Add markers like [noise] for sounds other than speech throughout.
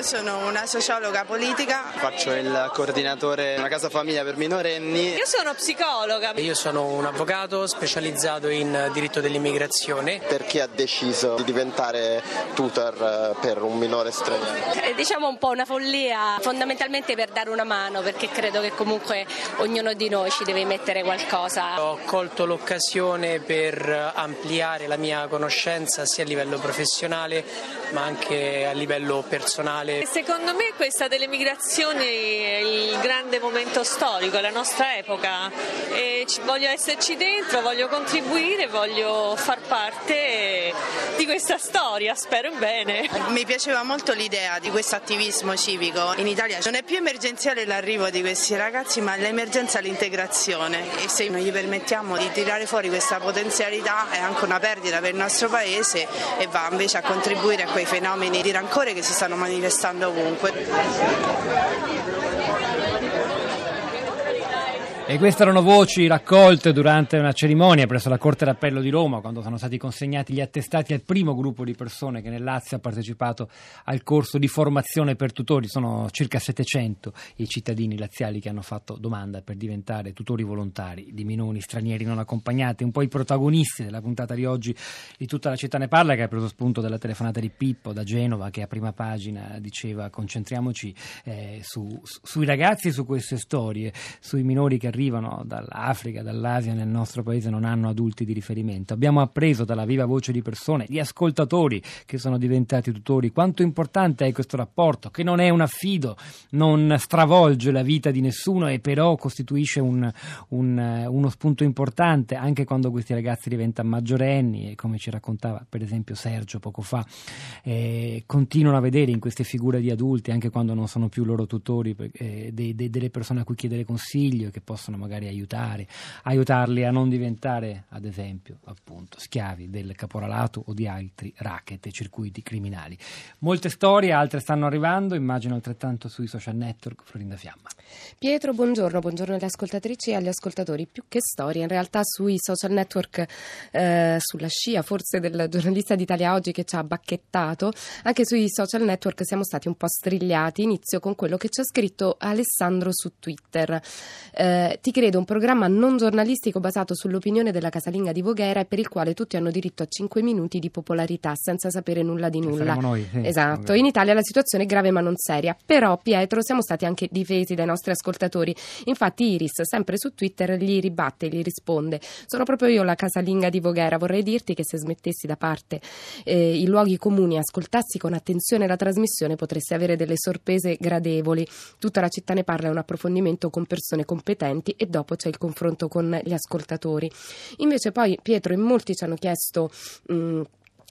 Io sono una sociologa politica. Faccio il coordinatore di una casa famiglia per minorenni. Io sono psicologa. Io sono un avvocato specializzato in diritto dell'immigrazione. Per chi ha deciso di diventare tutor per un minore straniero? È diciamo un po' una follia, fondamentalmente per dare una mano, perché credo che comunque ognuno di noi ci deve mettere qualcosa. Ho colto l'occasione per ampliare la mia conoscenza sia a livello professionale ma anche a livello personale. Secondo me questa delle migrazioni è il grande momento storico, la nostra epoca e voglio esserci dentro, voglio contribuire, voglio far parte di questa storia, spero bene. Mi piaceva molto l'idea di questo attivismo civico. In Italia non è più emergenziale l'arrivo di questi ragazzi ma l'emergenza l'integrazione e se non gli permettiamo di tirare fuori questa potenzialità è anche una perdita per il nostro paese e va invece a contribuire a quei fenomeni di rancore che si stanno manifestando ovunque. E queste erano voci raccolte durante una cerimonia presso la Corte d'Appello di Roma, quando sono stati consegnati gli attestati al primo gruppo di persone che nel Lazio ha partecipato al corso di formazione per tutori. Sono circa 700 i cittadini laziali che hanno fatto domanda per diventare tutori volontari di minori stranieri non accompagnati. Un po' i protagonisti della puntata di oggi di tutta la città ne parla, che ha preso spunto dalla telefonata di Pippo da Genova, che a prima pagina diceva concentriamoci eh, su, su, sui ragazzi su queste storie, sui minori che arrivano arrivano dall'Africa, dall'Asia nel nostro paese non hanno adulti di riferimento. Abbiamo appreso dalla viva voce di persone, di ascoltatori che sono diventati tutori, quanto importante è questo rapporto, che non è un affido, non stravolge la vita di nessuno e però costituisce un, un, uno spunto importante anche quando questi ragazzi diventano maggiorenni e come ci raccontava per esempio Sergio poco fa, eh, continuano a vedere in queste figure di adulti, anche quando non sono più loro tutori, eh, de, de, delle persone a cui chiedere consiglio, che possono possono magari aiutare, aiutarli a non diventare, ad esempio, appunto, schiavi del caporalato o di altri racket e circuiti criminali. Molte storie, altre stanno arrivando, immagino altrettanto sui social network. Florinda Fiamma. Pietro, buongiorno, buongiorno alle ascoltatrici e agli ascoltatori. Più che storie, in realtà sui social network, eh, sulla scia forse del giornalista d'Italia Oggi che ci ha bacchettato, anche sui social network siamo stati un po' strigliati. Inizio con quello che ci ha scritto Alessandro su Twitter. Eh, ti credo un programma non giornalistico basato sull'opinione della casalinga di Voghera e per il quale tutti hanno diritto a 5 minuti di popolarità senza sapere nulla di nulla. Noi, sì, esatto. In Italia la situazione è grave ma non seria. Però, Pietro, siamo stati anche difesi dai nostri ascoltatori. Infatti, Iris, sempre su Twitter, gli ribatte, gli risponde: Sono proprio io la casalinga di Voghera. Vorrei dirti che se smettessi da parte eh, i luoghi comuni e ascoltassi con attenzione la trasmissione, potresti avere delle sorprese gradevoli. Tutta la città ne parla, è un approfondimento con persone competenti e dopo c'è il confronto con gli ascoltatori. Invece poi Pietro in molti ci hanno chiesto mh,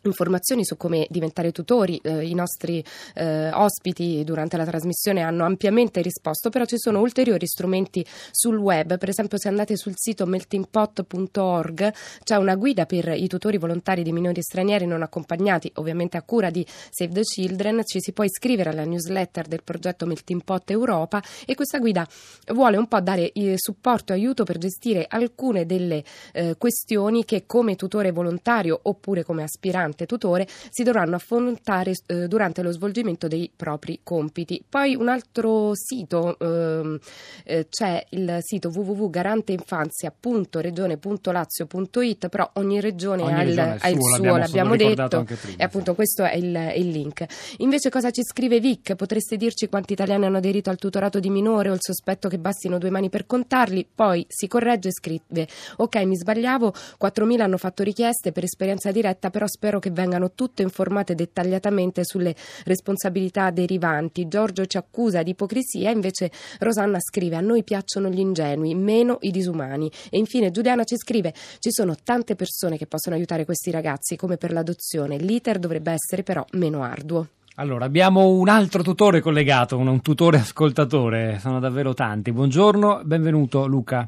informazioni su come diventare tutori. Eh, I nostri eh, ospiti durante la trasmissione hanno ampiamente risposto, però ci sono ulteriori strumenti sul web. Per esempio, se andate sul sito meltingpot.org c'è una guida per i tutori volontari di minori stranieri non accompagnati, ovviamente a cura di Save the Children. Ci si può iscrivere alla newsletter del progetto Melting Pot Europa e questa guida vuole un po' dare eh, supporto e aiuto per gestire alcune delle eh, questioni che come tutore volontario oppure come aspirante aspirante tutore si dovranno affrontare eh, durante lo svolgimento dei propri compiti. Poi un altro sito, ehm, eh, c'è il sito www.garanteinfanzia.regione.lazio.it, però ogni regione, ogni ha, regione il, ha il suo, suo, l'abbiamo detto, prima, e appunto sì. questo è il, il, link. Invece cosa ci scrive Vic? Potreste dirci quanti italiani hanno aderito al tutorato di minore o il sospetto che bastino due mani per contarli? Poi si corregge e scrive, ok mi sbagliavo, 4.000 hanno fatto richieste per esperienza diretta, però spero che vengano tutte informate dettagliatamente sulle responsabilità derivanti. Giorgio ci accusa di ipocrisia, invece Rosanna scrive a noi piacciono gli ingenui, meno i disumani. E infine Giuliana ci scrive ci sono tante persone che possono aiutare questi ragazzi come per l'adozione, l'iter dovrebbe essere però meno arduo. Allora, abbiamo un altro tutore collegato, un, un tutore ascoltatore, sono davvero tanti. Buongiorno, benvenuto Luca.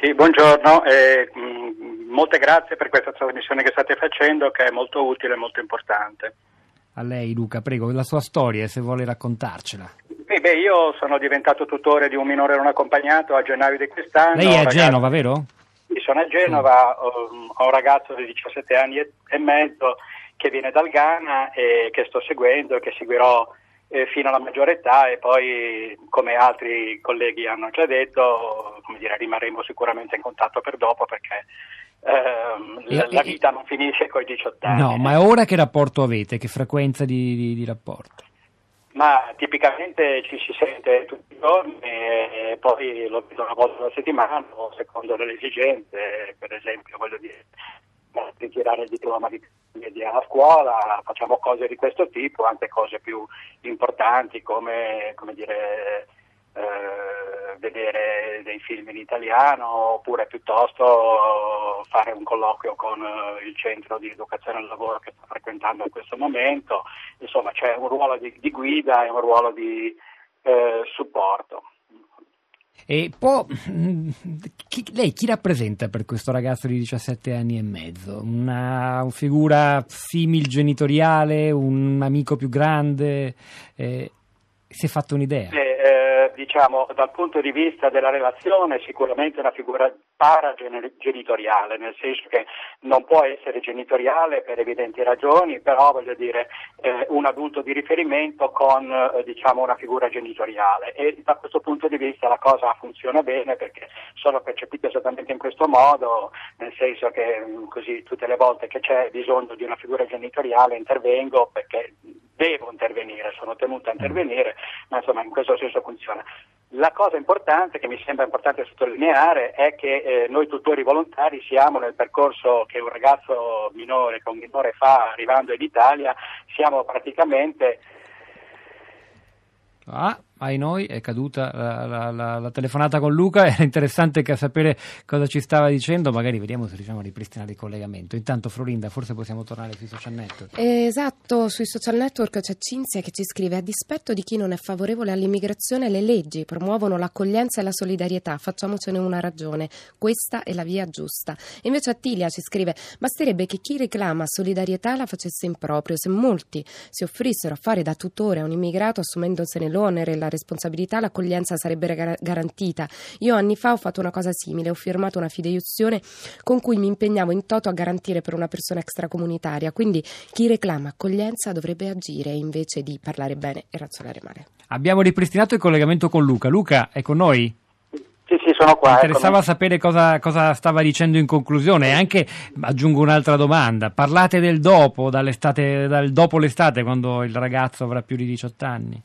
Sì, buongiorno. Eh, molte grazie per questa trasmissione che state facendo che è molto utile e molto importante. A lei Luca, prego, la sua storia se vuole raccontarcela. Eh beh, io sono diventato tutore di un minore non accompagnato a gennaio di quest'anno. Lei è a ragazzo... Genova, vero? Io sono a Genova, ho, ho un ragazzo di 17 anni e mezzo che viene dal Ghana e che sto seguendo e che seguirò eh, fino alla maggiore età e poi, come altri colleghi hanno già detto, dire, rimarremo sicuramente in contatto per dopo perché la, la, vita non finisce con i 18 anni. No, ma ora che rapporto avete? Che frequenza di, di, di rapporto? Ma tipicamente ci si sente tutti i giorni e poi lo vedo una volta alla settimana secondo le esigenze, per esempio voglio dire ritirare il diploma di media a scuola, facciamo cose di questo tipo, anche cose più importanti come, come dire, eh, vedere dei film in italiano oppure piuttosto fare un colloquio con eh, il centro di educazione al lavoro che sto frequentando in questo momento, insomma c'è un ruolo di, di guida e un ruolo di eh, supporto. E può, chi, lei chi rappresenta per questo ragazzo di 17 anni e mezzo? Una, una figura simil genitoriale, un amico più grande? Eh, si è fatto un'idea? Eh, diciamo, dal punto di vista della relazione sicuramente una figura paragenitoriale, nel senso che non può essere genitoriale per evidenti ragioni, però voglio dire eh, un adulto di riferimento con eh, diciamo, una figura genitoriale. E da questo punto di vista la cosa funziona bene perché sono percepite esattamente in questo modo, nel senso che mm, così tutte le volte che c'è bisogno di una figura genitoriale intervengo perché devo intervenire, sono tenuto a intervenire, ma insomma in questo senso funziona. La cosa importante, che mi sembra importante sottolineare, è che eh, noi tutori volontari siamo nel percorso che un ragazzo minore, che un minore fa arrivando in Italia, siamo praticamente... Ah ai noi è caduta la, la, la, la, telefonata con Luca, [laughs] era interessante sapere cosa ci stava dicendo, magari vediamo se riusciamo a ripristinare il collegamento. Intanto Florinda, forse possiamo tornare sui social network. Esatto, sui social network c'è Cinzia che ci scrive a dispetto di chi non è favorevole all'immigrazione le leggi promuovono l'accoglienza e la solidarietà, facciamocene una ragione, questa è la via giusta. Invece Attilia ci scrive basterebbe che chi reclama solidarietà la facesse in proprio, se molti si offrissero a fare da tutore a un immigrato assumendosene l'onere e la responsabilità l'accoglienza sarebbe gar- garantita. Io anni fa ho fatto una cosa simile, ho firmato una fideiussione con cui mi impegnavo in toto a garantire per una persona extracomunitaria, quindi chi reclama accoglienza dovrebbe agire invece di parlare bene e razzolare male. Abbiamo ripristinato il collegamento con Luca. Luca, è con noi? Sì, sì, sono qua. Mi interessava eccomi. sapere cosa, cosa, stava dicendo in conclusione e anche aggiungo un'altra domanda. Parlate del dopo, dal dopo l'estate, quando il ragazzo avrà più di 18 anni.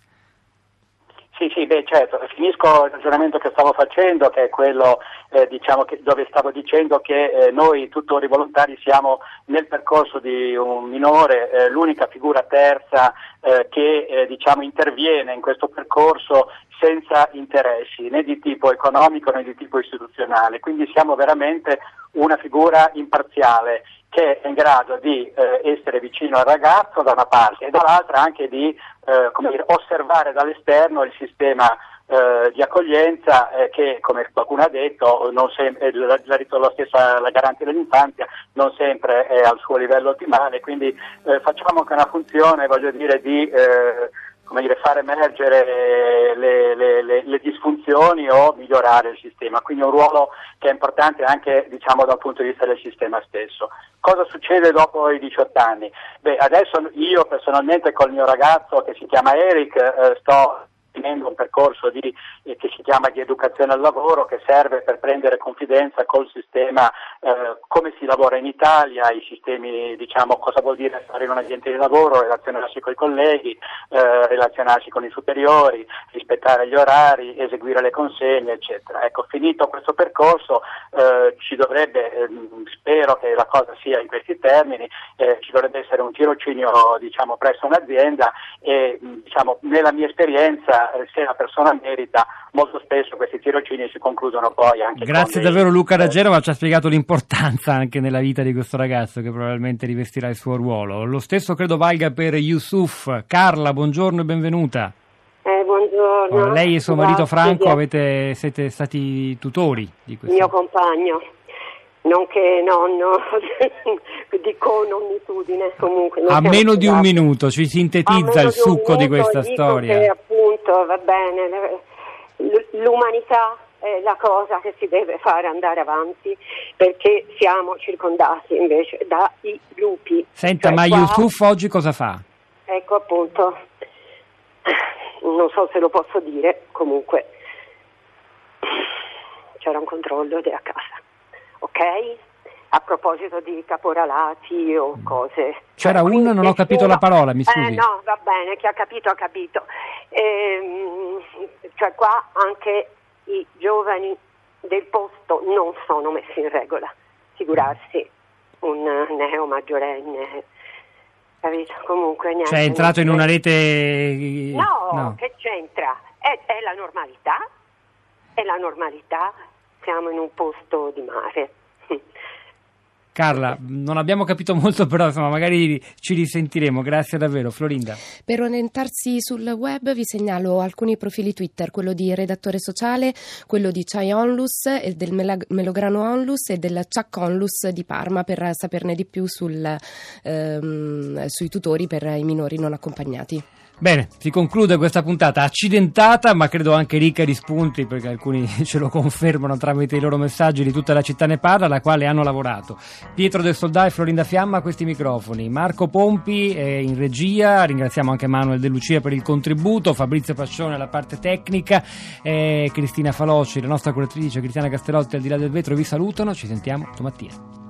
Sì, sì, beh certo, finisco il ragionamento che stavo facendo, che è quello eh, diciamo che, dove stavo dicendo che eh, noi tutori volontari siamo nel percorso di un minore, eh, l'unica figura terza eh, che eh, diciamo, interviene in questo percorso senza interessi né di tipo economico né di tipo istituzionale, quindi siamo veramente una figura imparziale che è in grado di eh, essere vicino al ragazzo da una parte e dall'altra anche di eh, dire, osservare dall'esterno il sistema eh, di accoglienza eh, che, come qualcuno ha detto, sempre, la, la, la, stessa la garanzia dell'infanzia non sempre è al suo livello ottimale, quindi eh, facciamo anche una funzione voglio dire, di eh, dire, far emergere le, le, le, le, disfunzioni o migliorare il sistema, quindi un ruolo che è importante anche diciamo, dal punto di vista del sistema stesso. Cosa succede dopo i 18 anni? Beh, adesso io personalmente col mio ragazzo che si chiama Eric eh, sto finendo un percorso di, eh, che si chiama di educazione al lavoro che serve per prendere confidenza col sistema, eh, come si lavora in Italia, i sistemi, diciamo, cosa vuol dire stare in un ambiente di lavoro, relazionarsi con i colleghi, eh, relazionarsi con i superiori, rispettare gli orari, eseguire le consegne, eccetera. Ecco, finito questo percorso eh, ci dovrebbe, ehm, spero che la cosa sia in questi termini, eh, ci dovrebbe essere un tirocinio diciamo, presso un'azienda e diciamo, nella mia esperienza se la persona merita, molto spesso questi tirocini si concludono poi anche Grazie dei... davvero Luca da Genova, ci ha spiegato l'importanza anche nella vita di questo ragazzo che probabilmente rivestirà il suo ruolo. Lo stesso credo valga per Yusuf. Carla, buongiorno e benvenuta. Eh, buongiorno. Lei e suo marito Franco avete, siete stati tutori di questo? Mio compagno nonché nonno [laughs] di cononnitudine comunque. A meno di un minuto ci sintetizza il succo di, questa storia. Che, appunto va bene, l'umanità è la cosa che si deve fare andare avanti perché siamo circondati invece dai lupi. Senta, Cioè, ma qua- Yusuf oggi cosa fa? Ecco appunto, non so se lo posso dire, comunque c'era un controllo ed è a casa, ok? A proposito di caporalati o cose. C'era Cioè, uno, non ho capito la parola, mi scusi. Eh no, va bene, chi ha capito ha capito. Ehm, cioè qua anche i giovani del posto non sono messi in regola, figurarsi un neo maggiorenne. Capito? Comunque niente. Cioè è entrato in una rete... No, che c'entra? È, è la normalità, è la normalità, siamo in un posto di mare. Carla, non abbiamo capito [laughs] molto, però insomma magari ci risentiremo. Grazie davvero, Florinda. Per orientarsi sul web vi segnalo alcuni profili Twitter, quello di Redattore Sociale, quello di Chai Onlus, e del Melograno Onlus e del Chuck Onlus di Parma per saperne di più sul, ehm, sui tutori per i minori non accompagnati. Bene, si conclude questa puntata accidentata, ma credo anche ricca di spunti, perché alcuni [laughs] ce lo confermano tramite i loro messaggi di tutta la città ne parla, alla quale hanno lavorato. Pietro del Soldà e Florinda Fiamma a questi microfoni, Marco Pompi in regia, ringraziamo anche Manuel De Lucia per il contributo, Fabrizio Pascione alla parte tecnica, Cristina Faloci, la nostra curatrice Cristiana Castellotti al di là del vetro vi salutano, ci sentiamo domattina.